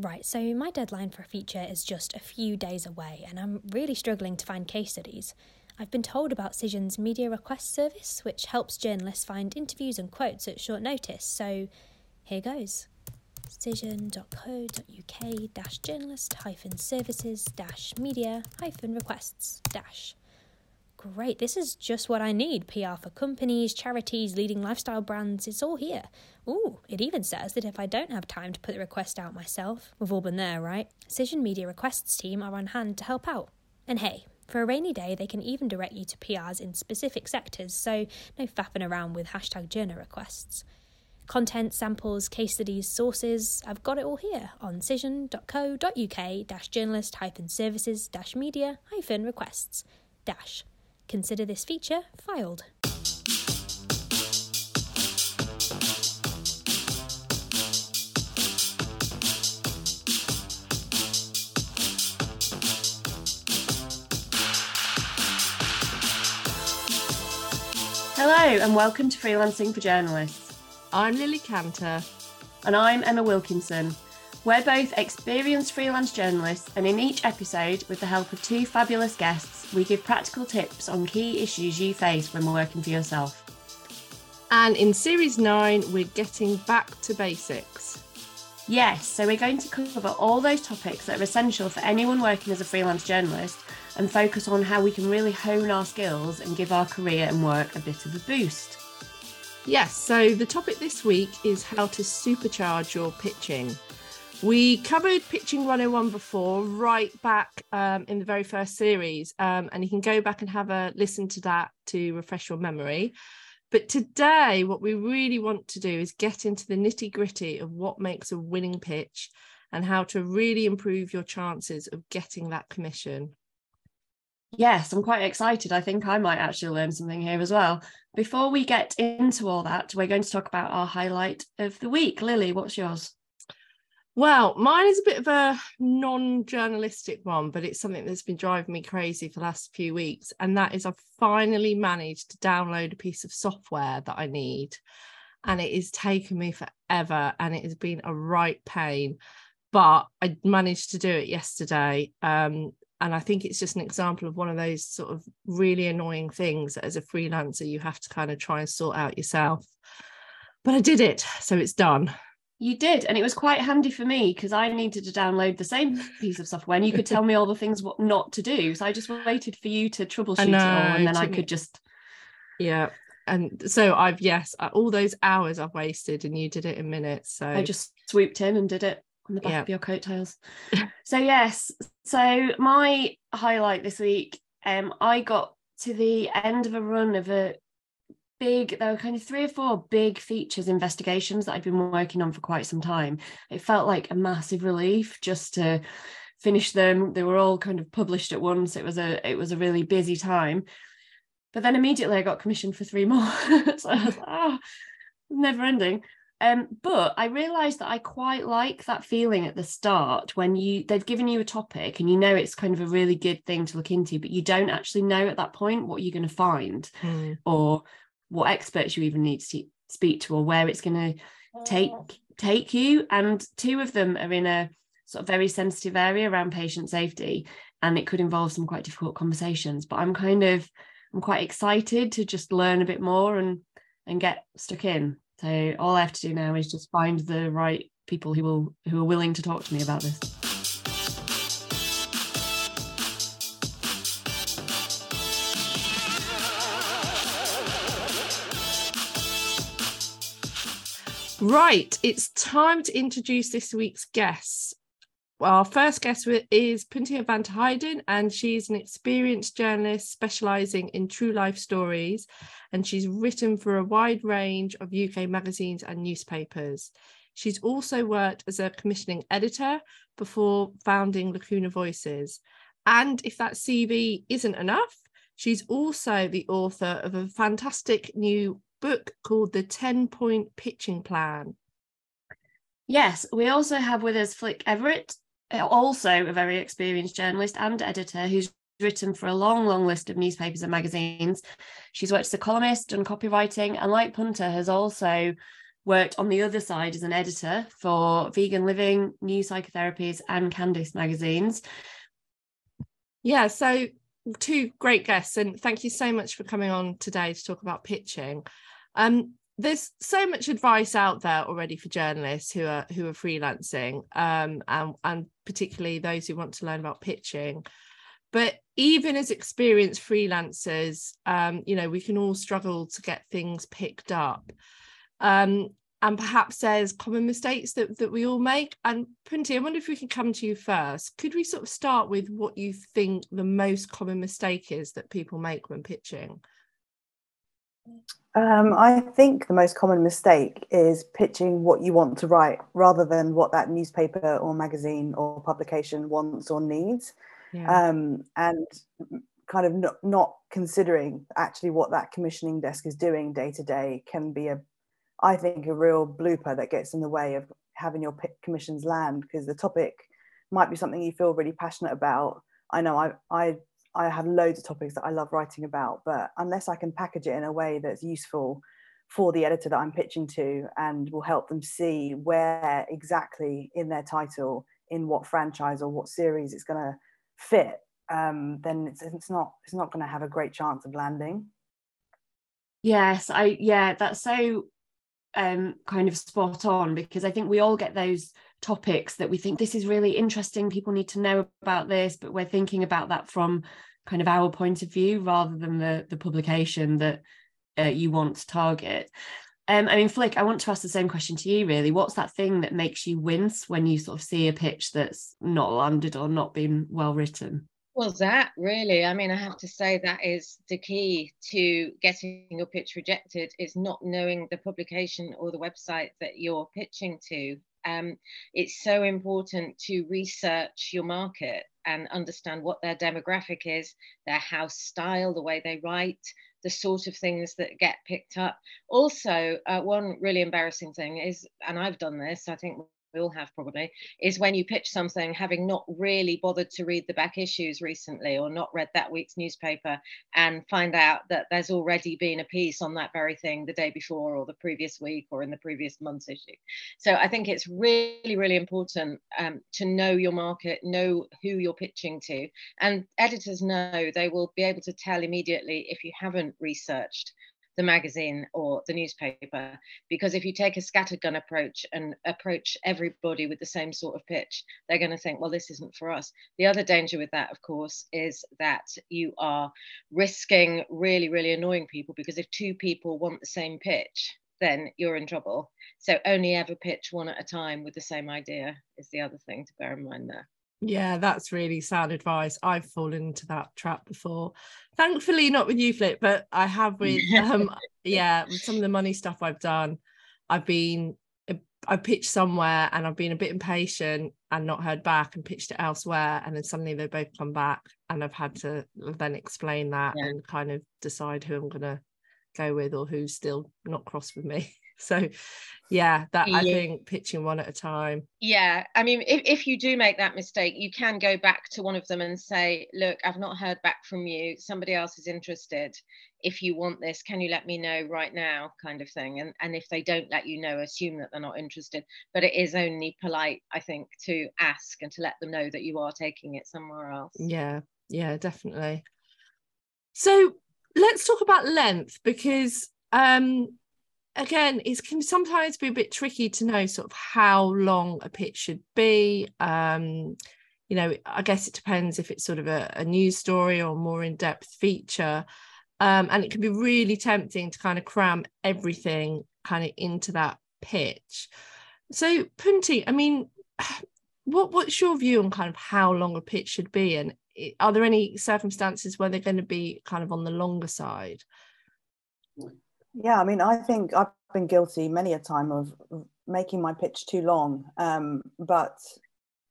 Right, so my deadline for a feature is just a few days away, and I'm really struggling to find case studies. I've been told about Cision's media request service, which helps journalists find interviews and quotes at short notice, so here goes cision.co.uk journalist services media requests. Great, this is just what I need. PR for companies, charities, leading lifestyle brands, it's all here. Ooh, it even says that if I don't have time to put the request out myself, we've all been there, right? Cision Media Requests team are on hand to help out. And hey, for a rainy day, they can even direct you to PRs in specific sectors, so no faffing around with hashtag journo requests. Content, samples, case studies, sources, I've got it all here on cision.co.uk journalist services media requests dash. Consider this feature filed. Hello, and welcome to Freelancing for Journalists. I'm Lily Canter. And I'm Emma Wilkinson. We're both experienced freelance journalists, and in each episode, with the help of two fabulous guests, we give practical tips on key issues you face when working for yourself. And in series nine, we're getting back to basics. Yes, so we're going to cover all those topics that are essential for anyone working as a freelance journalist and focus on how we can really hone our skills and give our career and work a bit of a boost. Yes, so the topic this week is how to supercharge your pitching. We covered Pitching 101 before, right back um, in the very first series, um, and you can go back and have a listen to that to refresh your memory. But today, what we really want to do is get into the nitty gritty of what makes a winning pitch and how to really improve your chances of getting that commission. Yes, I'm quite excited. I think I might actually learn something here as well. Before we get into all that, we're going to talk about our highlight of the week. Lily, what's yours? Well, mine is a bit of a non journalistic one, but it's something that's been driving me crazy for the last few weeks. And that is, I've finally managed to download a piece of software that I need. And it has taken me forever and it has been a right pain. But I managed to do it yesterday. Um, and I think it's just an example of one of those sort of really annoying things that as a freelancer you have to kind of try and sort out yourself. But I did it, so it's done. You did, and it was quite handy for me because I needed to download the same piece of software, and you could tell me all the things what not to do. So I just waited for you to troubleshoot know, it all, and then I could just. Yeah, and so I've yes, uh, all those hours I've wasted, and you did it in minutes. So I just swooped in and did it on the back yeah. of your coattails. so yes, so my highlight this week, um, I got to the end of a run of a big there were kind of three or four big features investigations that I'd been working on for quite some time. It felt like a massive relief just to finish them. They were all kind of published at once. It was a it was a really busy time. But then immediately I got commissioned for three more. so I was like, oh, never ending. Um, but I realized that I quite like that feeling at the start when you they've given you a topic and you know it's kind of a really good thing to look into, but you don't actually know at that point what you're going to find mm. or what experts you even need to speak to or where it's going to take oh. take you. And two of them are in a sort of very sensitive area around patient safety and it could involve some quite difficult conversations. But i'm kind of i'm quite excited to just learn a bit more and and get stuck in. So all i have to do now is just find the right people who will who are willing to talk to me about this Right, it's time to introduce this week's guests. Our first guest is Punteha van Terheyden, and she's an experienced journalist specialising in true life stories, and she's written for a wide range of UK magazines and newspapers. She's also worked as a commissioning editor before founding Lacuna Voices. And if that CV isn't enough, she's also the author of a fantastic new book called The 10 Point Pitching Plan. Yes, we also have with us Flic Everett, uh, also a very experienced journalist and editor who's written for a long, long list of newspapers and magazines. She's worked as a columnist, done copywriting, and like Punter, has also worked on the other side as an editor for Vegan Living, New Psychotherapies, and Candis magazines. Yeah, so two great guests, and thank you so much for coming on today to talk about pitching. Um, there's so much advice out there already for journalists who are who are freelancing, um, and and particularly those who want to learn about pitching. But even as experienced freelancers, um, you know, we can all struggle to get things picked up. Um, and perhaps there's common mistakes that, that we all make. And Punti, I wonder if we can come to you first. Could we sort of start with what you think the most common mistake is that people make when pitching? Um, I think the most common mistake is pitching what you want to write rather than what that newspaper or magazine or publication wants or needs. Yeah. Um, and kind of not, not considering actually what that commissioning desk is doing day to day can be a I think, a real blooper that gets in the way of having your commissions land because the topic might be something you feel really passionate about. I know I, I, I have loads of topics that I love writing about, but unless I can package it in a way that's useful for the editor that I'm pitching to and will help them see where exactly in their title, in what franchise or what series it's going to fit, um, then it's, it's not it's not going to have a great chance of landing. Yes, I yeah, that's so um, kind of spot on because I think we all get those topics that we think this is really interesting. People need to know about this, but we're thinking about that from kind of our point of view rather than the the publication that uh, you want to target. Um, I mean, Flic, I want to ask the same question to you. Really, what's that thing that makes you wince when you sort of see a pitch that's not landed or not been well written? Well, that really, I mean, I have to say that is the key to getting your pitch rejected is not knowing the publication or the website that you're pitching to. Um, it's so important to research your market and understand what their demographic is, their house style, the way they write, the sort of things that get picked up. Also, uh, one really embarrassing thing is, and I've done this, I think we all have probably, is when you pitch something having not really bothered to read the back issues recently or not read that week's newspaper and find out that there's already been a piece on that very thing the day before or the previous week or in the previous month's issue. So I think it's really, really important um, to know your market, know who you're pitching to. And editors know they will be able to tell immediately if you haven't researched the magazine or the newspaper. Because if you take a scattergun approach and approach everybody with the same sort of pitch, they're going to think, well, this isn't for us. The other danger with that, of course, is that you are risking really, really annoying people because if two people want the same pitch, then you're in trouble. So only ever pitch one at a time with the same idea is the other thing to bear in mind there. Yeah, that's really sound advice. I've fallen into that trap before. Thankfully, not with you, Flip, but I have with um, yeah, with some of the money stuff I've done. I've been I pitched somewhere and I've been a bit impatient and not heard back and pitched it elsewhere, and then suddenly they both come back, and I've had to then explain that yeah. and kind of decide who I'm gonna go with or who's still not cross with me. So yeah that i think pitching one at a time. Yeah i mean if, if you do make that mistake you can go back to one of them and say look i've not heard back from you. Somebody else is interested. If you want this can you let me know right now? kind of thing. And and if they don't let you know assume that they're not interested. But it is only polite i think to ask and to let them know that you are taking it somewhere else. Yeah yeah definitely. So let's talk about length because um again it can sometimes be a bit tricky to know sort of how long a pitch should be um you know i guess it depends if it's sort of a, a news story or more in-depth feature um, and it can be really tempting to kind of cram everything kind of into that pitch. So punti i mean what what's your view on kind of how long a pitch should be and are there any circumstances where they're going to be kind of on the longer side yeah, I mean, I think I've been guilty many a time of making my pitch too long, um, but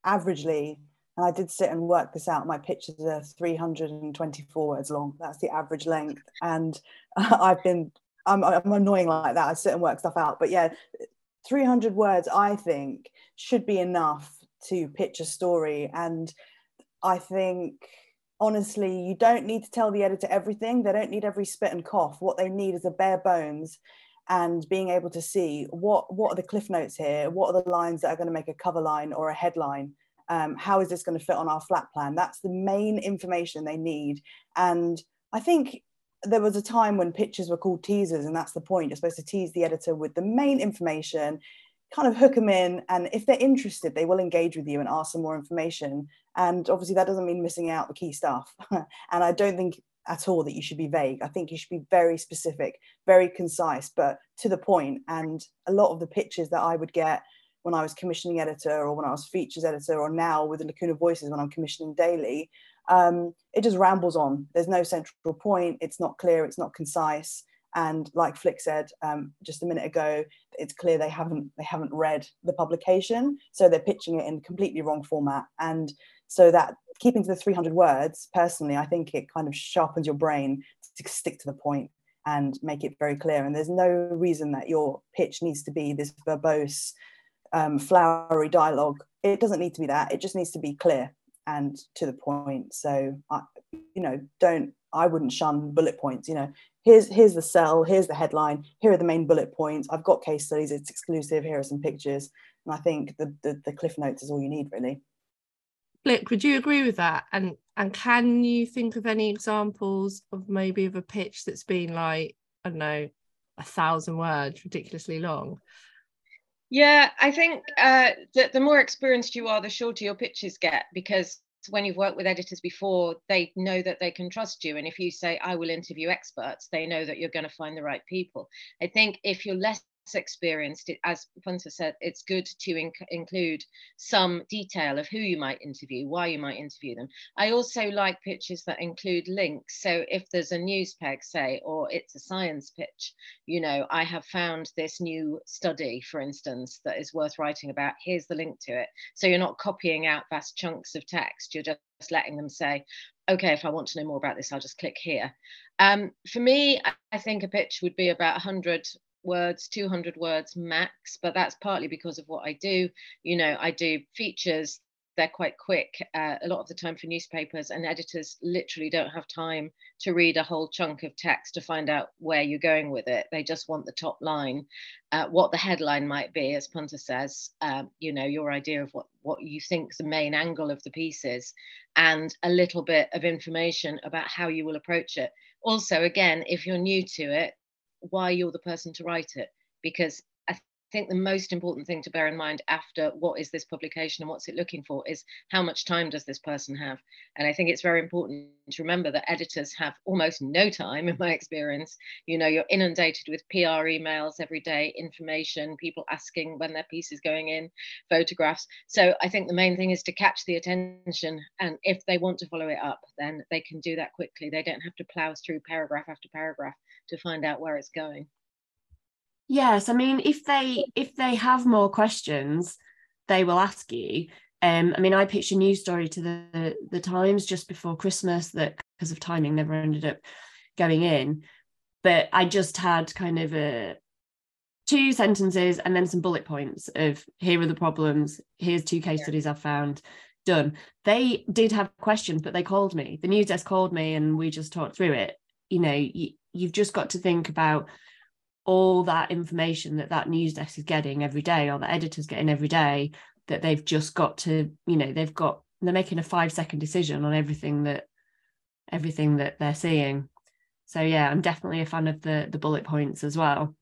averagely, and I did sit and work this out. My pitches are 324 words long. That's the average length, and I've been I'm, I'm annoying like that. I sit and work stuff out, but yeah, 300 words I think should be enough to pitch a story, and I think honestly, you don't need to tell the editor everything. They don't need every spit and cough. What they need is a bare bones and being able to see what what are the cliff notes here? What are the lines that are going to make a cover line or a headline? Um, how is this going to fit on our flat plan? That's the main information they need. And i think there was a time when pictures were called teasers and that's the point. You're supposed to tease the editor with the main information kind of hook them in and if they're interested they will engage with you and ask some more information and obviously that doesn't mean missing out the key stuff and i don't think at all that you should be vague. I think you should be very specific, very concise, but to the point. And a lot of the pitches that I would get when I was commissioning editor or when I was features editor or now with the Lacuna Voices when I'm commissioning daily, um, it just rambles on. There's no central point. It's not clear. It's not concise. And like Flic said um, just a minute ago, it's clear they haven't they haven't read the publication, so they're pitching it in completely wrong format. And so that keeping to the 300 words personally i think it kind of sharpens your brain to stick to the point and make it very clear. And there's no reason that your pitch needs to be this verbose um, flowery dialogue. It doesn't need to be that. It just needs to be clear and to the point. So I, you know don't i wouldn't shun bullet points you know here's here's the cell here's the headline here are the main bullet points i've got case studies it's exclusive here are some pictures and i think the, the, the cliff notes is all you need really Flic, would you agree with that? And and can you think of any examples of maybe of a pitch that's been like, I don't know, a thousand words, ridiculously long? Yeah, I think uh, that the more experienced you are, the shorter your pitches get because when you've worked with editors before, they know that they can trust you. And if you say, I will interview experts, they know that you're going to find the right people. I think if you're less experienced, it, as Punta said, it's good to inc- include some detail of who you might interview, why you might interview them. I also like pitches that include links. So if there's a news peg, say, or it's a science pitch, you know, I have found this new study, for instance, that is worth writing about. Here's the link to it. So you're not copying out vast chunks of text. You're just letting them say, okay, if I want to know more about this, I'll just click here. Um, for me, I think a pitch would be about 100 words 200 words max but that's partly because of what i do. You know i do features they're quite quick uh, a lot of the time for newspapers and editors literally don't have time to read a whole chunk of text to find out where you're going with it. They just want the top line uh, what the headline might be as punter says uh, you know your idea of what what you think the main angle of the piece is and a little bit of information about how you will approach it. Also again if you're new to it why you're the person to write it because think the most important thing to bear in mind after what is this publication and what's it looking for is how much time does this person have? And i think it's very important to remember that editors have almost no time in my experience. You know you're inundated with pr emails every day information people asking when their piece is going in photographs. So i think the main thing is to catch the attention and if they want to follow it up then they can do that quickly. They don't have to plow through paragraph after paragraph to find out where it's going yes i mean if they if they have more questions they will ask you um, I mean, I pitched a news story to the the Times just before Christmas that, because of timing, never ended up going in. But I just had kind of a two sentences and then some bullet points of here are the problems. Here's two case studies I've found. Done. They did have questions, but they called me. The news desk called me, and we just talked through it. You know, you, you've just got to think about all that information that that news desk is getting every day or the editor's getting every day that they've just got to you know they've got they're making a five second decision on everything that everything that they're seeing. So yeah i'm definitely a fan of the the bullet points as well.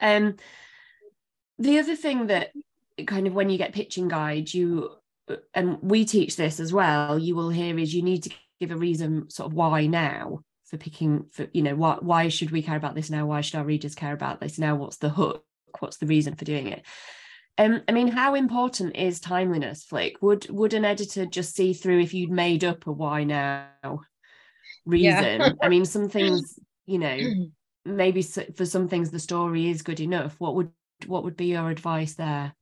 Um the other thing that kind of when you get pitching guides you and we teach this as well you will hear is you need to give a reason sort of why now for picking for you know why why should we care about this now why should our readers care about this now what's the hook what's the reason for doing it um, I mean, how important is timeliness, Flic? Would would an editor just see through if you'd made up a why now reason? Yeah. I mean, some things, you know, maybe for some things the story is good enough. What would what would be your advice there?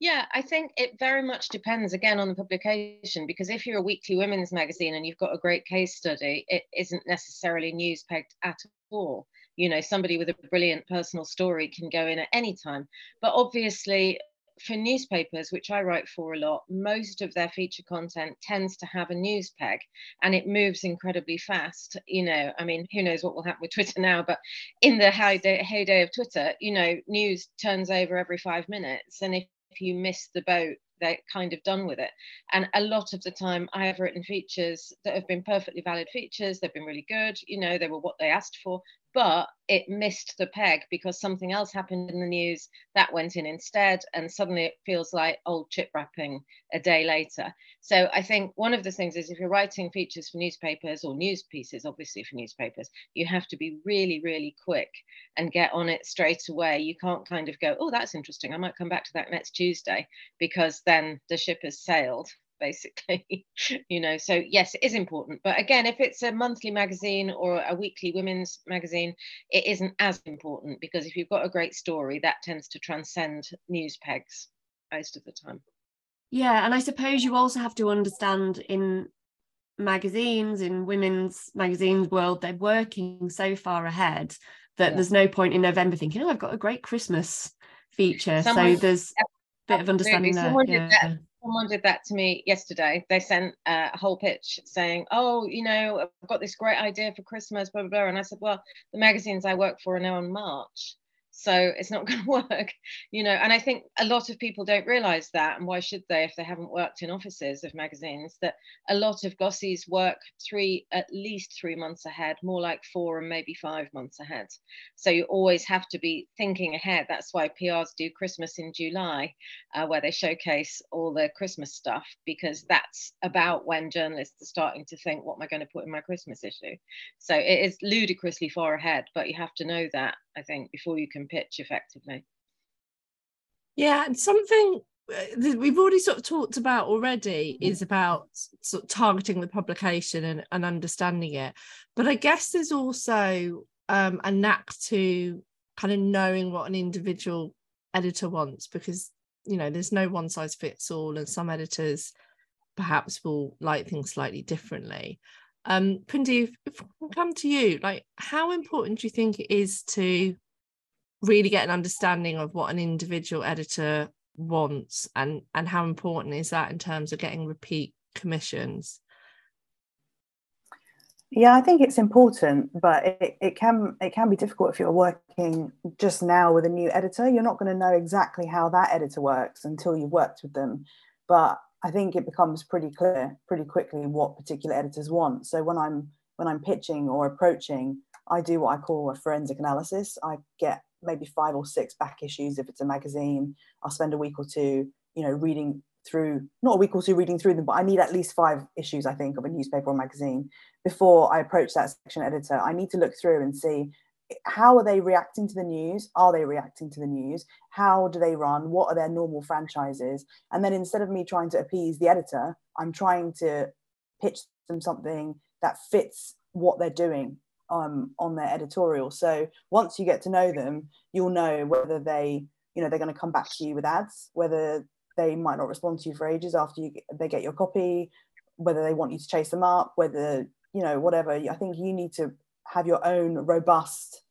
Yeah, I think it very much depends again on the publication because if you're a weekly women's magazine and you've got a great case study, it isn't necessarily news pegged at all. You know, somebody with a brilliant personal story can go in at any time. But obviously, for newspapers, which I write for a lot, most of their feature content tends to have a news peg and it moves incredibly fast. You know, I mean, who knows what will happen with Twitter now, but in the heyday, heyday of Twitter, you know, news turns over every five minutes. And if, if you miss the boat they're kind of done with it. And a lot of the time, I have written features that have been perfectly valid features. They've been really good. You know, they were what they asked for, but it missed the peg because something else happened in the news that went in instead. And suddenly it feels like old chip wrapping a day later. So I think one of the things is if you're writing features for newspapers or news pieces, obviously for newspapers, you have to be really, really quick and get on it straight away. You can't kind of go, oh, that's interesting. I might come back to that next Tuesday because then the ship has sailed basically you know so yes it is important but again if it's a monthly magazine or a weekly women's magazine it isn't as important because if you've got a great story that tends to transcend news pegs most of the time. Yeah and i suppose you also have to understand in magazines in women's magazines world they're working so far ahead that yeah. there's no point in november thinking oh i've got a great christmas feature. Someone, so there's a bit of understanding there yeah someone did that to me yesterday. They sent uh, a whole pitch saying, "Oh, you know, I've got this great idea for Christmas, blah blah blah." And I said, "Well, the magazines I work for are now in March." So it's not going to work you know and i think a lot of people don't realize that and why should they if they haven't worked in offices of magazines that a lot of gossies work three at least three months ahead more like four and maybe five months ahead. So you always have to be thinking ahead. That's why prs do christmas in july uh, where they showcase all the christmas stuff because that's about when journalists are starting to think what am i going to put in my christmas issue? So it is ludicrously far ahead but you have to know that I think, before you can pitch effectively. Yeah, and something that we've already sort of talked about already is about sort of targeting the publication and, and understanding it. But I guess there's also um, a knack to kind of knowing what an individual editor wants because you know there's no one size fits all and some editors perhaps will like things slightly differently um Punti, if, if I come to you, like how important do you think it is to really get an understanding of what an individual editor wants and and how important is that in terms of getting repeat commissions? Yeah, I think it's important, but it, it can it can be difficult if you're working just now with a new editor. You're not going to know exactly how that editor works until you've worked with them. But I think it becomes pretty clear pretty quickly what particular editors want. So when I'm when I'm pitching or approaching, I do what I call a forensic analysis. I get maybe five or six back issues if it's a magazine. I'll spend a week or two, you know, reading through not a week or two reading through them, but I need at least five issues, I think, of a newspaper or magazine before I approach that section editor. I need to look through and see how are they reacting to the news? Are they reacting to the news? How do they run? What are their normal franchises? And then instead of me trying to appease the editor, I'm trying to pitch them something that fits what they're doing um, on their editorial. So once you get to know them, you'll know whether they, you know, they're going to come back to you with ads, whether they might not respond to you for ages after you they get your copy, whether they want you to chase them up, whether you know whatever. I think you need to have your own robust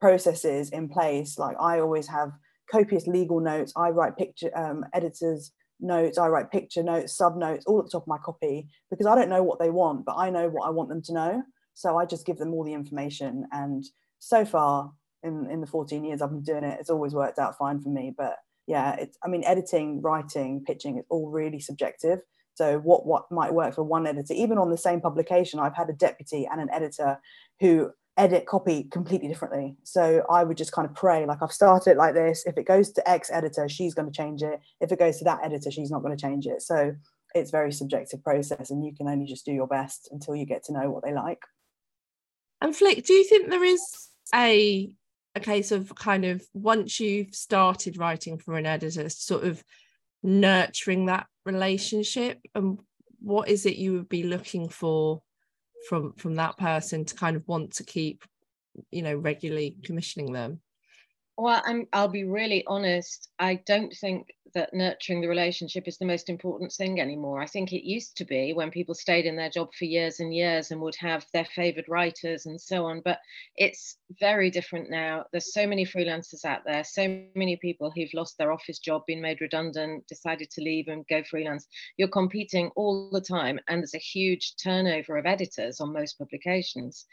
processes in place. Like I always have copious legal notes. I write picture um, editors notes. I write picture notes, sub notes, all at the top of my copy because I don't know what they want, but I know what I want them to know. So I just give them all the information. And so far, in in the 14 years I've been doing it, it's always worked out fine for me. But yeah, it's I mean, editing, writing, pitching, it's all really subjective. So what what might work for one editor, even on the same publication, I've had a deputy and an editor who edit copy completely differently. So I would just kind of pray, like I've started it like this. If it goes to X editor, she's going to change it. If it goes to that editor, she's not going to change it. So it's very subjective process, and you can only just do your best until you get to know what they like. And Flic, do you think there is a a case of kind of once you've started writing for an editor, sort of nurturing that relationship and what is it you would be looking for from from that person to kind of want to keep you know regularly commissioning them Well, I'm, I'll be really honest. I don't think that nurturing the relationship is the most important thing anymore. I think it used to be when people stayed in their job for years and years and would have their favored writers and so on. But it's very different now. There's so many freelancers out there, so many people who've lost their office job, been made redundant, decided to leave and go freelance. You're competing all the time, and there's a huge turnover of editors on most publications.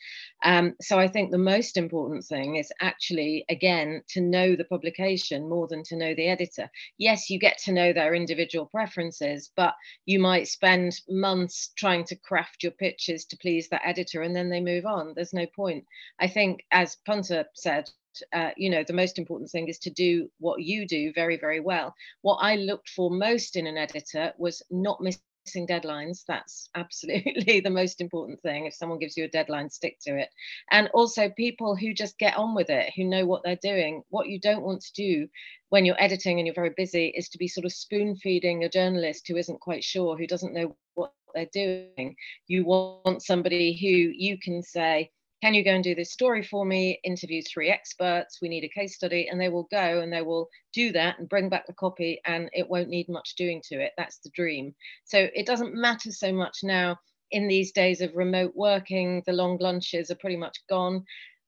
Um, so I think the most important thing is actually, again, to know the publication more than to know the editor. Yes, you get to know their individual preferences, but you might spend months trying to craft your pitches to please that editor and then they move on. There's no point. I think, as Punter said, uh, you know, the most important thing is to do what you do very, very well. What I looked for most in an editor was not missing deadlines that's absolutely the most important thing if someone gives you a deadline stick to it. And also people who just get on with it who know what they're doing what you don't want to do when you're editing and you're very busy is to be sort of spoon feeding a journalist who isn't quite sure who doesn't know what they're doing. You want somebody who you can say can you go and do this story for me? Interview three experts. We need a case study. And they will go and they will do that and bring back the copy and it won't need much doing to it. That's the dream. So it doesn't matter so much now. In these days of remote working the long lunches are pretty much gone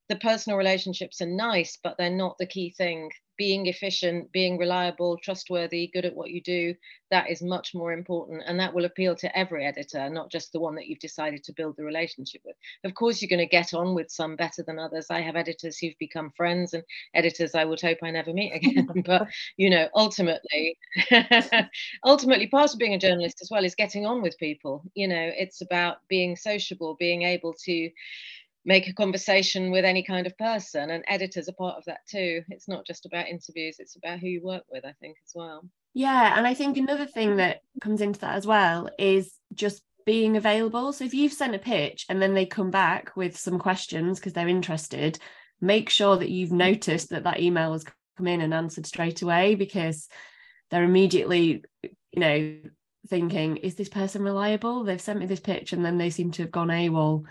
the personal relationships are nice but they're not the key thing being efficient, being reliable, trustworthy, good at what you do, that is much more important. And that will appeal to every editor, not just the one that you've decided to build the relationship with. Of course, you're going to get on with some better than others. I have editors who've become friends and editors I would hope I never meet again. but, you know, ultimately, ultimately, part of being a journalist as well is getting on with people. You know, it's about being sociable, being able to make a conversation with any kind of person and editors are part of that too. It's not just about interviews it's about who you work with i think as well. Yeah and i think another thing that comes into that as well is just being available. So if you've sent a pitch and then they come back with some questions because they're interested make sure that you've noticed that that email has come in and answered straight away because they're immediately you know thinking is this person reliable? They've sent me this pitch and then they seem to have gone AWOL. Yeah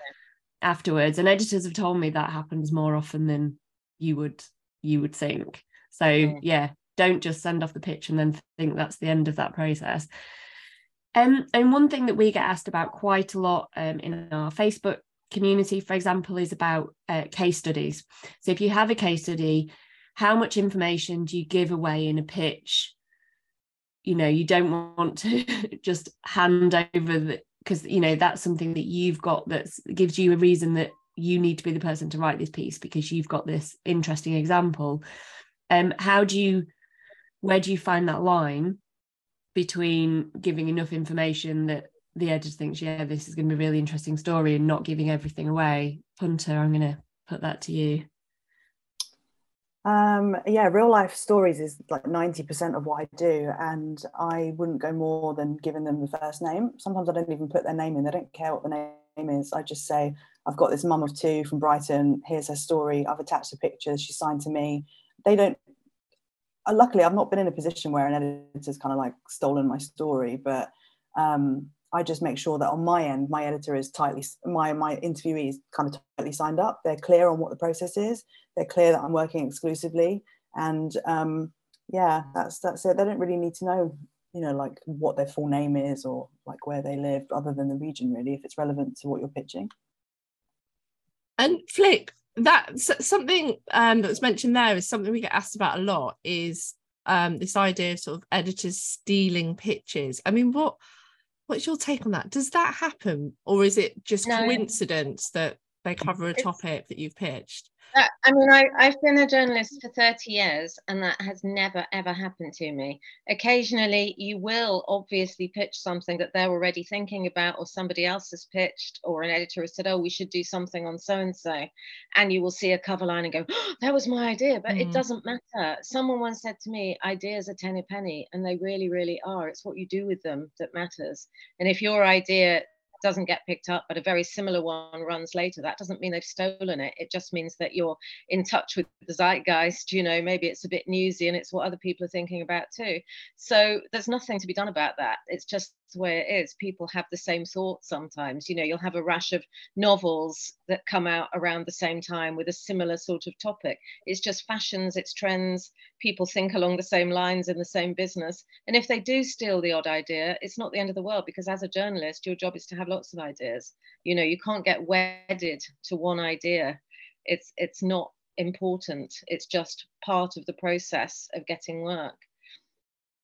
afterwards. And editors have told me that happens more often than you would you would think. So yeah. don't just send off the pitch and then think that's the end of that process. Um, and one thing that we get asked about quite a lot um, in our facebook community for example is about uh, case studies. So if you have a case study how much information do you give away in a pitch? You know you don't want to just hand over the because you know that's something that you've got that gives you a reason that you need to be the person to write this piece because you've got this interesting example. Um how do you where do you find that line between giving enough information that the editor thinks yeah this is going to be a really interesting story and not giving everything away? Punter i'm going to put that to you um, yeah, real life stories is like 90% of what I do. And I wouldn't go more than giving them the first name. Sometimes I don't even put their name in, they don't care what the name is. I just say, I've got this mum of two from Brighton. Here's her story. I've attached a picture. She signed to me. They don't, uh, luckily, I've not been in a position where an editor's kind of like stolen my story, but um, I just make sure that on my end, my editor is tightly, my my interviewee is kind of tightly signed up. They're clear on what the process is. They're clear that I'm working exclusively, and um, yeah, that's that's it. They don't really need to know, you know, like what their full name is or like where they live, other than the region, really, if it's relevant to what you're pitching. And Flic, that's something um, that was mentioned there is something we get asked about a lot. Is um, this idea of sort of editors stealing pitches? I mean, what What's your take on that? Does that happen, or is it just no. coincidence that they cover a topic that you've pitched? Uh, I mean, I, I've been a journalist for 30 years and that has never, ever happened to me. Occasionally, you will obviously pitch something that they're already thinking about, or somebody else has pitched, or an editor has said, Oh, we should do something on so and so. And you will see a cover line and go, oh, That was my idea, but mm. it doesn't matter. Someone once said to me, Ideas are 10 a penny, and they really, really are. It's what you do with them that matters. And if your idea doesn't get picked up, but a very similar one runs later, that doesn't mean they've stolen it. It just means that you're in touch with the zeitgeist. You know, maybe it's a bit newsy and it's what other people are thinking about too. So there's nothing to be done about that. It's just the way it is. People have the same thoughts sometimes. You know, you'll have a rash of novels that come out around the same time with a similar sort of topic. It's just fashions, it's trends. People think along the same lines in the same business. And if they do steal the odd idea, it's not the end of the world because as a journalist, your job is to have lots of ideas. You know, you can't get wedded to one idea. It's it's not important. It's just part of the process of getting work.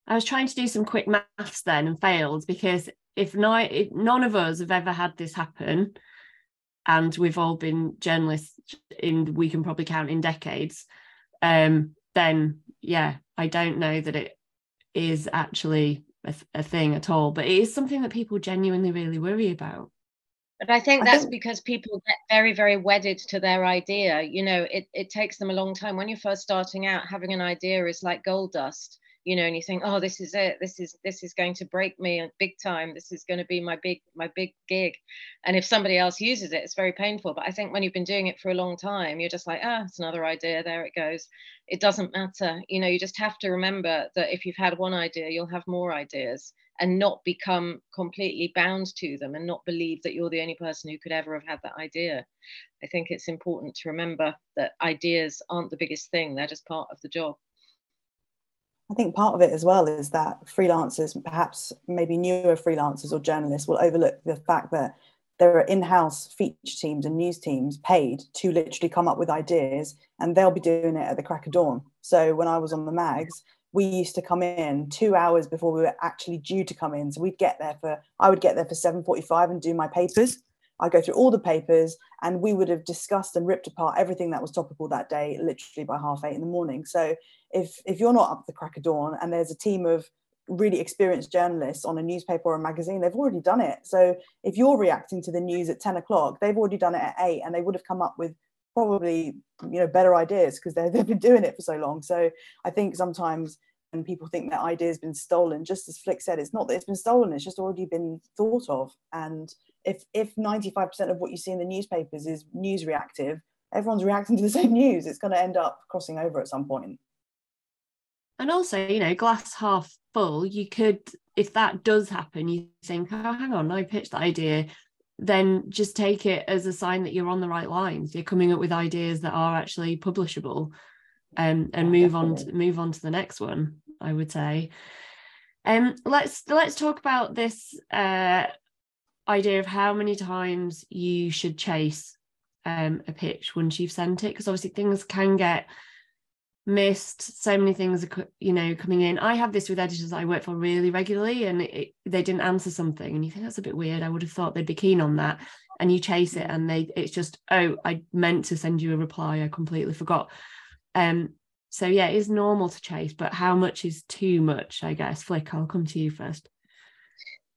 I was trying to do some quick maths then and failed because if, not, if none of us have ever had this happen, and we've all been journalists in we can probably count in decades, um, then yeah, I don't know that it is actually a, a thing at all. But it is something that people genuinely really worry about. But I think that's I think... because people get very, very wedded to their idea. You know, it, it takes them a long time. When you're first starting out, having an idea is like gold dust, you know, and you think, oh, this is it. This is this is going to break me big time. This is going to be my big my big gig. And if somebody else uses it, it's very painful. But I think when you've been doing it for a long time, you're just like, ah, it's another idea. There it goes. It doesn't matter. You know, you just have to remember that if you've had one idea, you'll have more ideas and not become completely bound to them and not believe that you're the only person who could ever have had that idea. I think it's important to remember that ideas aren't the biggest thing, they're just part of the job. I think part of it as well is that freelancers, perhaps maybe newer freelancers or journalists, will overlook the fact that there are in-house feature teams and news teams paid to literally come up with ideas and they'll be doing it at the crack of dawn so when i was on the mags we used to come in two hours before we were actually due to come in. So we'd get there for, I would get there for 7.45 and do my papers. I go through all the papers and we would have discussed and ripped apart everything that was topical that day, literally by half eight in the morning. So if, if you're not up the crack of dawn and there's a team of really experienced journalists on a newspaper or a magazine, they've already done it. So if you're reacting to the news at 10 o'clock, they've already done it at eight and they would have come up with probably you know better ideas because they've been doing it for so long so i think sometimes when people think that idea has been stolen just as flic said it's not that it's been stolen it's just already been thought of and if if 95% of what you see in the newspapers is news reactive everyone's reacting to the same news it's going to end up crossing over at some point and also you know glass half full you could if that does happen you think oh hang on i pitched the idea then just take it as a sign that you're on the right lines. You're coming up with ideas that are actually publishable, um, and move on to, move on to the next one. I would say. Um, let's let's talk about this uh, idea of how many times you should chase um, a pitch once you've sent it, because obviously things can get missed. So many things are you know coming in. I have this with editors i work for really regularly and it, they didn't answer something and you think that's a bit weird. I would have thought they'd be keen on that. And you chase it and they it's just oh i meant to send you a reply. I completely forgot. Um so yeah it is normal to chase but how much is too much i guess. Flic i'll come to you first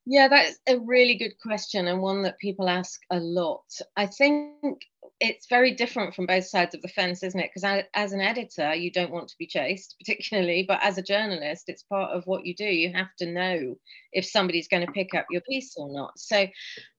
yeah that's a really good question and one that people ask a lot. I think it's very different from both sides of the fence, isn't it? Because as an editor, you don't want to be chased, particularly, but as a journalist, it's part of what you do. You have to know if somebody's going to pick up your piece or not. So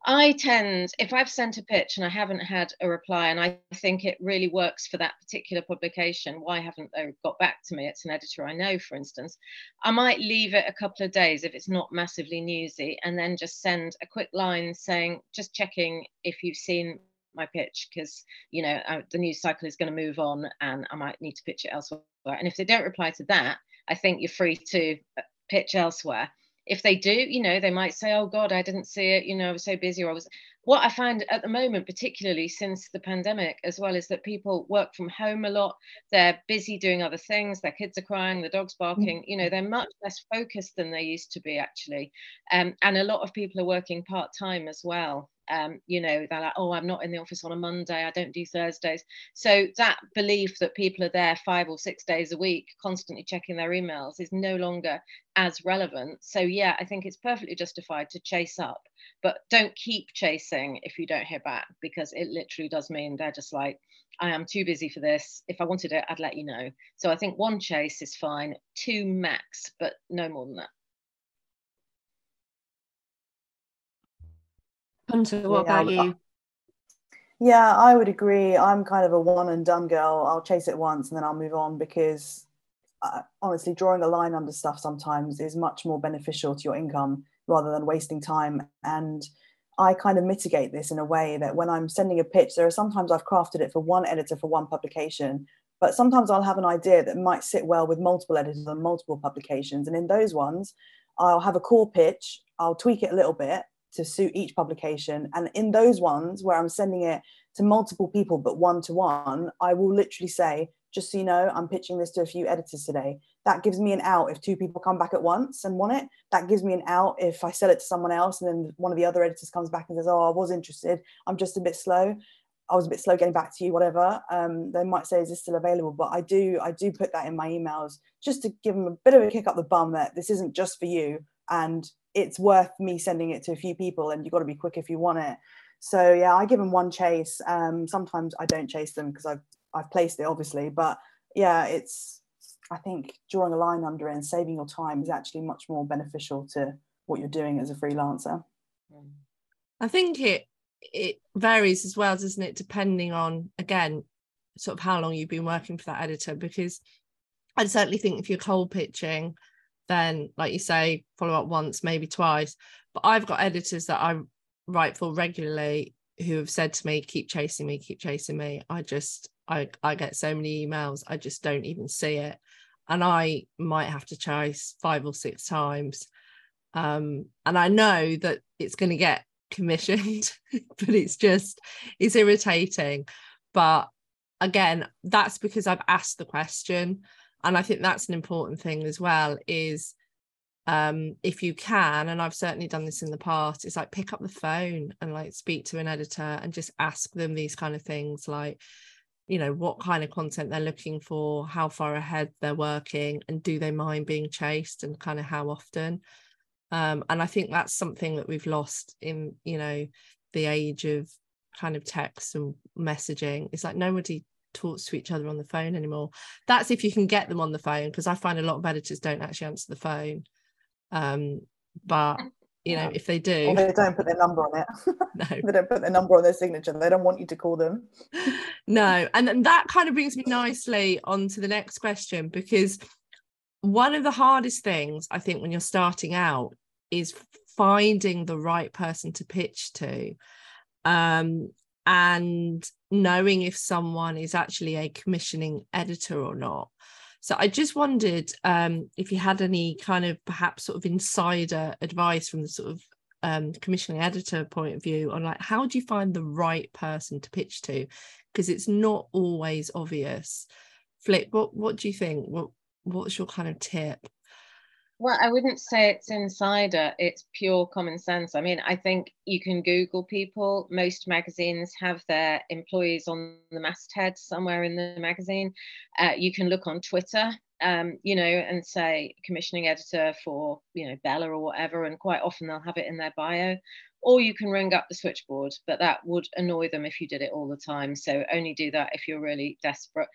I tend, if I've sent a pitch and I haven't had a reply and I think it really works for that particular publication, why haven't they got back to me? It's an editor I know, for instance. I might leave it a couple of days if it's not massively newsy and then just send a quick line saying, just checking if you've seen my pitch because you know uh, the news cycle is going to move on and I might need to pitch it elsewhere. And if they don't reply to that, I think you're free to uh, pitch elsewhere. If they do, you know, they might say, "Oh God, I didn't see it. You know, I was so busy, or I was." What I find at the moment, particularly since the pandemic, as well, is that people work from home a lot. They're busy doing other things. Their kids are crying, the dog's barking. You know, they're much less focused than they used to be, actually. Um, and a lot of people are working part time as well um, you know, they're like, oh, I'm not in the office on a Monday, I don't do Thursdays. So that belief that people are there five or six days a week, constantly checking their emails, is no longer as relevant. So yeah, I think it's perfectly justified to chase up, but don't keep chasing if you don't hear back, because it literally does mean they're just like, I am too busy for this. If I wanted it, I'd let you know. So I think one chase is fine, two max, but no more than that. Hunter, what yeah, about you? Yeah, I would agree. I'm kind of a one and done girl. I'll chase it once and then I'll move on because uh, honestly, drawing a line under stuff sometimes is much more beneficial to your income rather than wasting time. And I kind of mitigate this in a way that when I'm sending a pitch, there are sometimes I've crafted it for one editor for one publication, but sometimes I'll have an idea that might sit well with multiple editors and multiple publications. And in those ones, I'll have a core pitch, I'll tweak it a little bit to suit each publication. And in those ones where I'm sending it to multiple people, but one to one, I will literally say, just so you know, I'm pitching this to a few editors today. That gives me an out if two people come back at once and want it. That gives me an out if I sell it to someone else and then one of the other editors comes back and says, Oh, I was interested. I'm just a bit slow. I was a bit slow getting back to you, whatever. Um, they might say, Is this still available? But I do, I do put that in my emails just to give them a bit of a kick up the bum that this isn't just for you and it's worth me sending it to a few people and you've got to be quick if you want it. So yeah, I give them one chase. Um, sometimes I don't chase them because I've I've placed it obviously, but yeah, it's I think drawing a line under it and saving your time is actually much more beneficial to what you're doing as a freelancer. I think it it varies as well, doesn't it? Depending on again, sort of how long you've been working for that editor. Because I certainly think if you're cold pitching, then like you say, follow up once, maybe twice. But I've got editors that I write for regularly who have said to me, keep chasing me, keep chasing me. I just I, I get so many emails, I just don't even see it. And I might have to chase five or six times. Um, and I know that it's going to get commissioned, but it's just, it's irritating. But again, that's because I've asked the question. And I think that's an important thing as well is um if you can and i've certainly done this in the past it's like pick up the phone and like speak to an editor and just ask them these kind of things like you know what kind of content they're looking for how far ahead they're working and do they mind being chased and kind of how often? Um, and i think that's something that we've lost in you know the age of kind of text and messaging. It's like nobody talks to each other on the phone anymore that's if you can get them on the phone because i find a lot of editors don't actually answer the phone um, but you know, if they do, or they don't put their number on it. No, they don't put their number on their signature. They don't want you to call them. no, and, and that kind of brings me nicely on to the next question because one of the hardest things I think when you're starting out is finding the right person to pitch to, um, and knowing if someone is actually a commissioning editor or not. So I just wondered um, if you had any kind of perhaps sort of insider advice from the sort of um, commissioning editor point of view on like how do you find the right person to pitch to because it's not always obvious. Flic, what what do you think? What what's your kind of tip? Well, I wouldn't say it's insider, it's pure common sense. I mean, I think you can Google people. Most magazines have their employees on the masthead somewhere in the magazine. Uh, you can look on Twitter, um, you know, and say commissioning editor for, you know, Bella or whatever, and quite often they'll have it in their bio. Or you can ring up the switchboard, but that would annoy them if you did it all the time. So only do that if you're really desperate.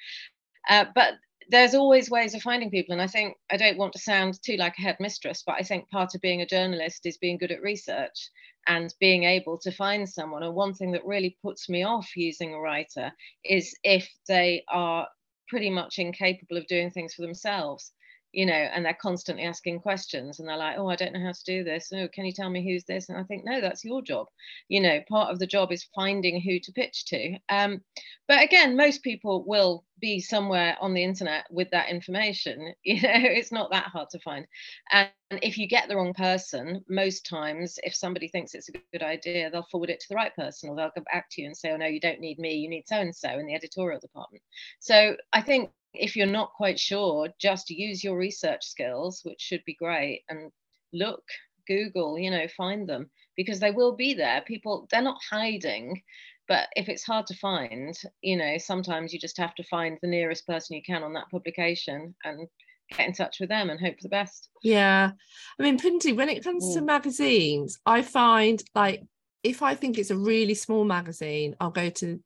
Uh, but there's always ways of finding people and i think i don't want to sound too like a headmistress but i think part of being a journalist is being good at research and being able to find someone. And one thing that really puts me off using a writer is if they are pretty much incapable of doing things for themselves you know, and they're constantly asking questions and they're like, oh, I don't know how to do this. Oh, can you tell me who's this? And I think, no, that's your job. You know, part of the job is finding who to pitch to. Um, but again, most people will be somewhere on the internet with that information. You know, it's not that hard to find. And if you get the wrong person, most times, if somebody thinks it's a good idea, they'll forward it to the right person or they'll go back to you and say, oh, no, you don't need me, you need so and so in the editorial department. So I think if you're not quite sure, just use your research skills, which should be great, and look, Google, you know, find them because they will be there. People, they're not hiding, but if it's hard to find, you know, sometimes you just have to find the nearest person you can on that publication and get in touch with them and hope for the best. Yeah. I mean, Punti, when it comes to mm. magazines, I find like if I think it's a really small magazine, I'll go to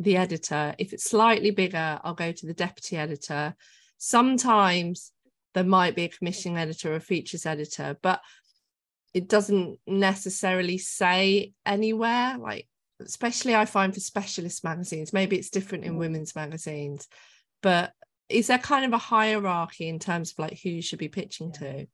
the editor. If it's slightly bigger, I'll go to the deputy editor. Sometimes there might be a commissioning editor or a features editor, but it doesn't necessarily say anywhere. Like, especially I find for specialist magazines, maybe it's different in mm. women's magazines, but is there kind of a hierarchy in terms of like who you should be pitching to?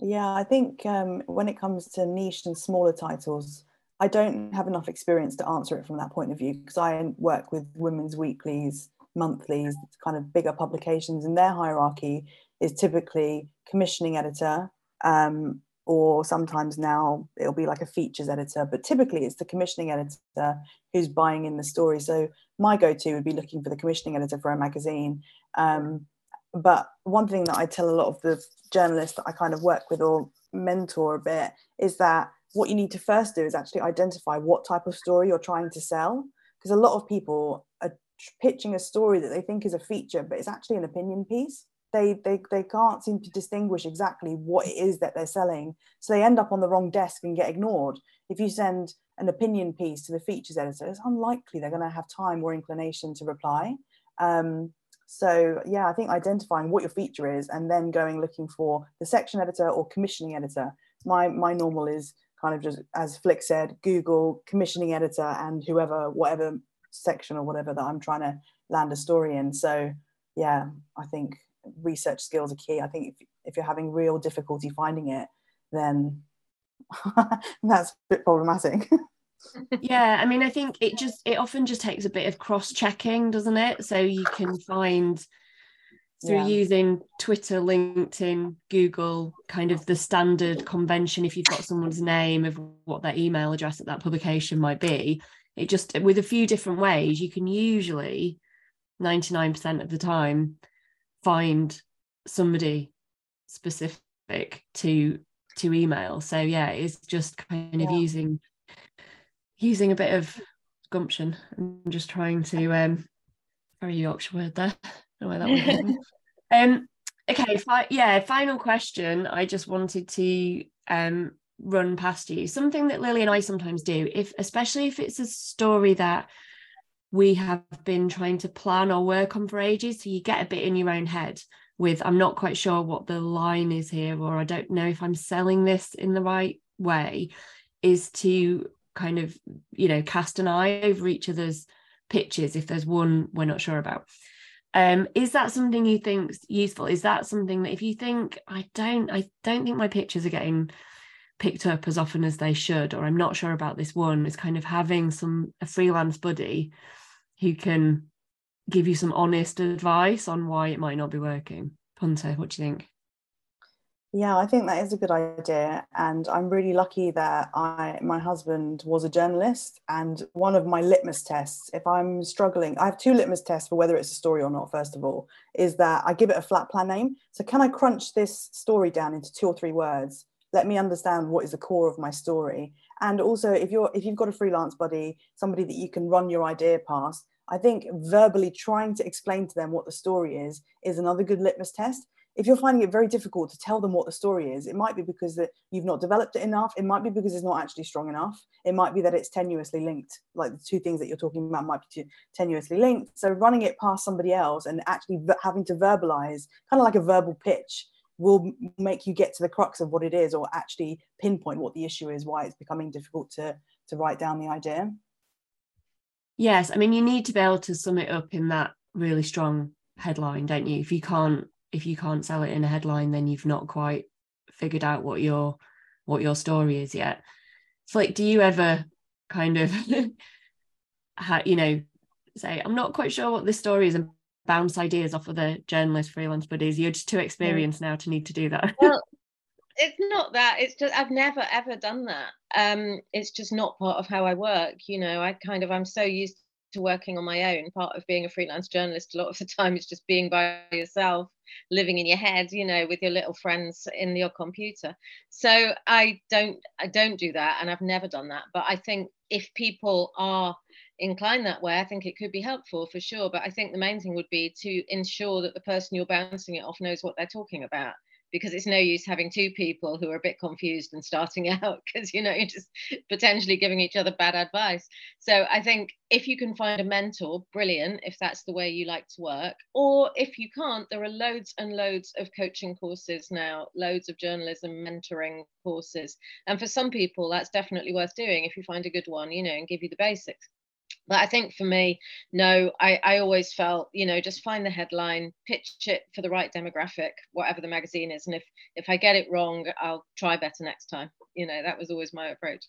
Yeah, I think um, when it comes to niche and smaller titles, I don't have enough experience to answer it from that point of view because I work with women's weeklies, monthlies, kind of bigger publications, and their hierarchy is typically commissioning editor, um, or sometimes now it'll be like a features editor, but typically it's the commissioning editor who's buying in the story. So my go-to would be looking for the commissioning editor for a magazine. Um, but one thing that I tell a lot of the journalists that I kind of work with or mentor a bit is that what you need to first do is actually identify what type of story you're trying to sell. Because a lot of people are pitching a story that they think is a feature, but it's actually an opinion piece. They, they, they can't seem to distinguish exactly what it is that they're selling. So they end up on the wrong desk and get ignored. If you send an opinion piece to the features editor, it's unlikely they're going to have time or inclination to reply. Um, so yeah, I think identifying what your feature is and then going looking for the section editor or commissioning editor. My my normal is kind of just as Flic said, Google commissioning editor and whoever, whatever section or whatever that I'm trying to land a story in. So yeah, I think research skills are key. I think if, if you're having real difficulty finding it, then that's a bit problematic. yeah, I mean, I think it just it often just takes a bit of cross checking, doesn't it? So you can find through yeah. using Twitter, LinkedIn, Google, kind of the standard convention. If you've got someone's name of what their email address at that publication might be, it just with a few different ways, you can usually 99% of the time find somebody specific to to email. So yeah, it's just kind of yeah. using using a bit of gumption and just trying to um very Yorkshire word there. Where that um okay, fi- yeah, final question. I just wanted to um run past you. Something that Lily and I sometimes do, if especially if it's a story that we have been trying to plan or work on for ages, so you get a bit in your own head with I'm not quite sure what the line is here, or I don't know if I'm selling this in the right way, is to kind of, you know, cast an eye over each other's pitches if there's one we're not sure about. Um, is that something you think's useful? Is that something that if you think I don't, I don't think my pictures are getting picked up as often as they should, or I'm not sure about this one, is kind of having some a freelance buddy who can give you some honest advice on why it might not be working. Punteha, what do you think? Yeah, I think that is a good idea. And I'm really lucky that I my husband was a journalist. And one of my litmus tests, if I'm struggling, I have two litmus tests for whether it's a story or not, first of all, is that I give it a flat plan name. So can I crunch this story down into two or three words? Let me understand what is the core of my story. And also if you're if you've got a freelance buddy, somebody that you can run your idea past, I think verbally trying to explain to them what the story is is another good litmus test if you're finding it very difficult to tell them what the story is, it might be because that you've not developed it enough. It might be because it's not actually strong enough. It might be that it's tenuously linked, like the two things that you're talking about might be tenuously linked. So running it past somebody else and actually having to verbalize, kind of like a verbal pitch, will make you get to the crux of what it is, or actually pinpoint what the issue is, why it's becoming difficult to to write down the idea. Yes, I mean you need to be able to sum it up in that really strong headline, don't you? If you can't if you can't sell it in a headline then you've not quite figured out what your what your story is yet. It's like do you ever kind of you know say i'm not quite sure what this story is and bounce ideas off of the journalist freelance buddies. You're just too experienced yeah. now to need to do that. Well it's not that it's just i've never ever done that. Um it's just not part of how i work you know i kind of i'm so used to working on my own. Part of being a freelance journalist, a lot of the time, is just being by yourself, living in your head, you know, with your little friends in your computer. So I don't, I don't do that, and I've never done that. But I think if people are inclined that way, I think it could be helpful for sure. But I think the main thing would be to ensure that the person you're bouncing it off knows what they're talking about because it's no use having two people who are a bit confused and starting out because you know you're just potentially giving each other bad advice. So i think if you can find a mentor brilliant if that's the way you like to work. Or if you can't there are loads and loads of coaching courses now loads of journalism mentoring courses. And for some people that's definitely worth doing if you find a good one you know and give you the basics but I think for me, no, I, I always felt, you know, just find the headline, pitch it for the right demographic, whatever the magazine is. And if if I get it wrong, I'll try better next time. You know, that was always my approach.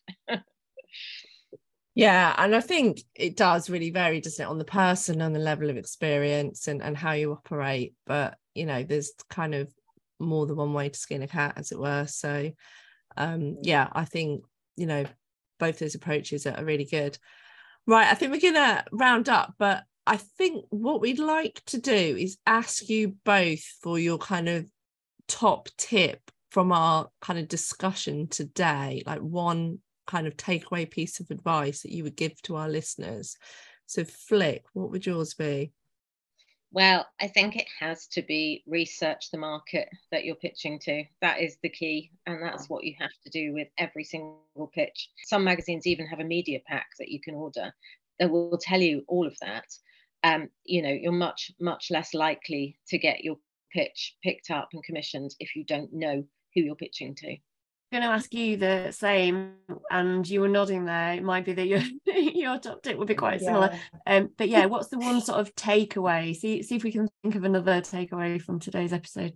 yeah, and I think it does really vary, doesn't it, on the person and the level of experience and, and how you operate. But you know, there's kind of more than one way to skin a cat, as it were. So um yeah, I think, you know, both those approaches are really good. Right, I think we're gonna round up, but I think what we'd like to do is ask you both for your kind of top tip from our kind of discussion today, like one kind of takeaway piece of advice that you would give to our listeners. So, Flic, what would yours be? Well, I think it has to be research the market that you're pitching to. That is the key. And that's what you have to do with every single pitch. Some magazines even have a media pack that you can order that will tell you all of that. Um, you know, you're much, much less likely to get your pitch picked up and commissioned if you don't know who you're pitching to going to ask you the same, and you were nodding there. It might be that your your top tip would be quite similar. Yeah. Um, but yeah, what's the one sort of takeaway? See see if we can think of another takeaway from today's episode.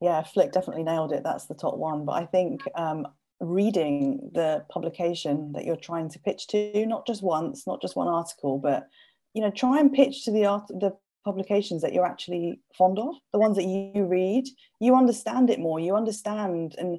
Yeah, Flic definitely nailed it. That's the top one. But I think um, reading the publication that you're trying to pitch to, not just once, not just one article, but you know, try and pitch to the art the publications that you're actually fond of, the ones that you read. You understand it more. You understand and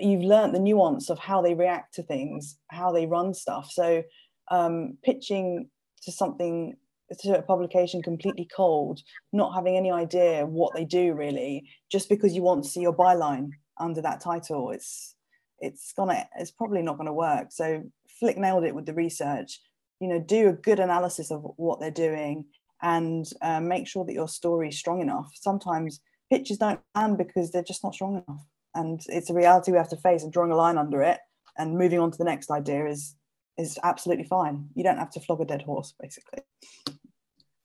you've learned the nuance of how they react to things, how they run stuff. So um, pitching to something to a publication completely cold, not having any idea what they do really, just because you want to see your byline under that title, it's it's gonna it's probably not gonna work. So Flic nailed it with the research. You know, do a good analysis of what they're doing and uh, make sure that your story is strong enough. Sometimes pitches don't land because they're just not strong enough and it's a reality we have to face and drawing a line under it and moving on to the next idea is is absolutely fine. You don't have to flog a dead horse basically.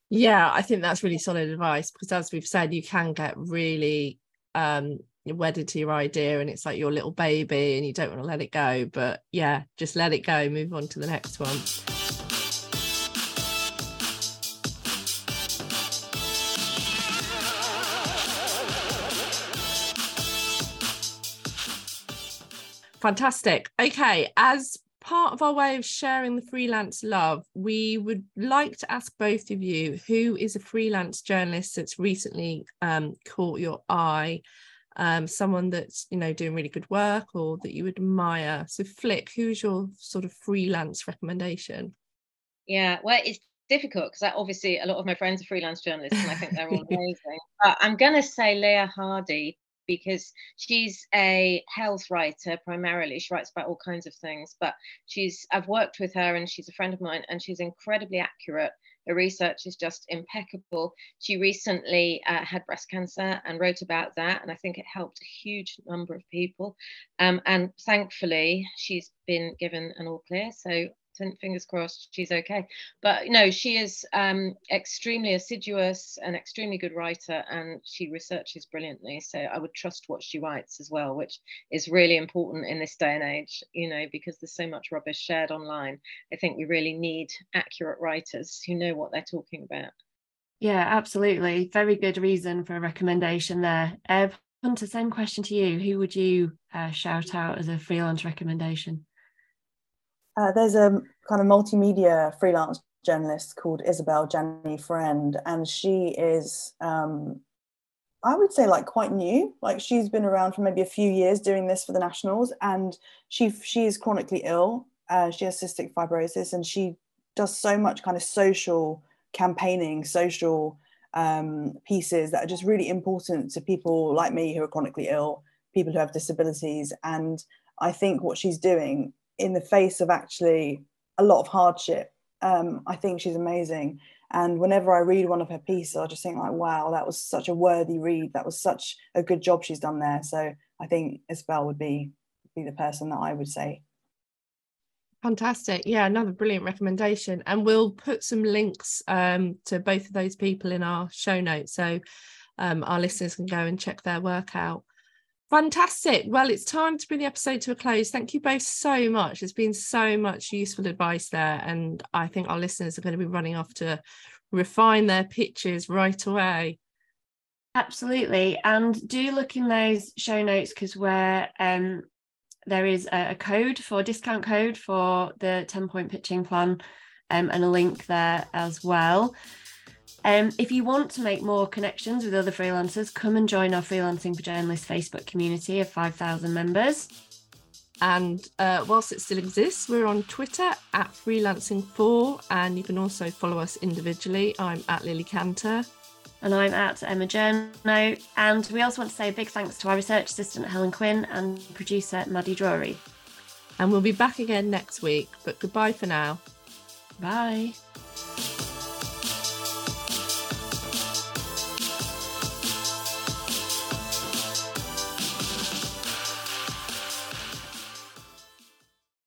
Yeah i think that's really solid advice because as we've said you can get really um wedded to your idea and it's like your little baby and you don't want to let it go but yeah just let it go move on to the next one Fantastic. Okay, as part of our way of sharing the freelance love, we would like to ask both of you who is a freelance journalist that's recently um, caught your eye, um, someone that's you know doing really good work or that you admire. So, Flic, who's your sort of freelance recommendation? Yeah, well, it's difficult because obviously a lot of my friends are freelance journalists and I think they're all amazing. but I'm going to say Leah Hardy because she's a health writer primarily. She writes about all kinds of things, but she's I've worked with her and she's a friend of mine and she's incredibly accurate. Her research is just impeccable. She recently uh, had breast cancer and wrote about that, and I think it helped a huge number of people. Um, and thankfully, she's been given an all clear. So fingers crossed she's okay. But no she is um, extremely assiduous and extremely good writer and she researches brilliantly. So i would trust what she writes as well which is really important in this day and age you know because there's so much rubbish shared online. I think we really need accurate writers who know what they're talking about. Yeah absolutely. Very good reason for a recommendation there. Uh, Punteha, same question to you. Who would you uh, shout out as a freelance recommendation uh, there's a kind of multimedia freelance journalist called Isabelle Jani-Friend, and she is, um, I would say, like quite new. Like she's been around for maybe a few years doing this for the Nationals, and she she is chronically ill. Uh, she has cystic fibrosis, and she does so much kind of social campaigning, social um, pieces that are just really important to people like me who are chronically ill, people who have disabilities, and I think what she's doing in the face of actually a lot of hardship. Um, I think she's amazing. And whenever I read one of her pieces, I just think like, wow, that was such a worthy read. That was such a good job she's done there. So I think Isabel would be be the person that I would say. Fantastic. Yeah, another brilliant recommendation. And we'll put some links um, to both of those people in our show notes. So um, our listeners can go and check their work out. Fantastic. Well, it's time to bring the episode to a close. Thank you both so much. There's been so much useful advice there, and I think our listeners are going to be running off to refine their pitches right away. Absolutely. And do look in those show notes because where um, there is a, code for discount code for the 10 point pitching plan um, and a link there as well. Um, if you want to make more connections with other freelancers, come and join our Freelancing for Journalists Facebook community of 5,000 members. And uh, whilst it still exists, we're on Twitter at Freelancing4, and you can also follow us individually. I'm at Lily Canter. And I'm at Emma Journo. And we also want to say a big thanks to our research assistant Helen Quinn and producer Maddie Drury. And we'll be back again next week, but goodbye for now. Bye.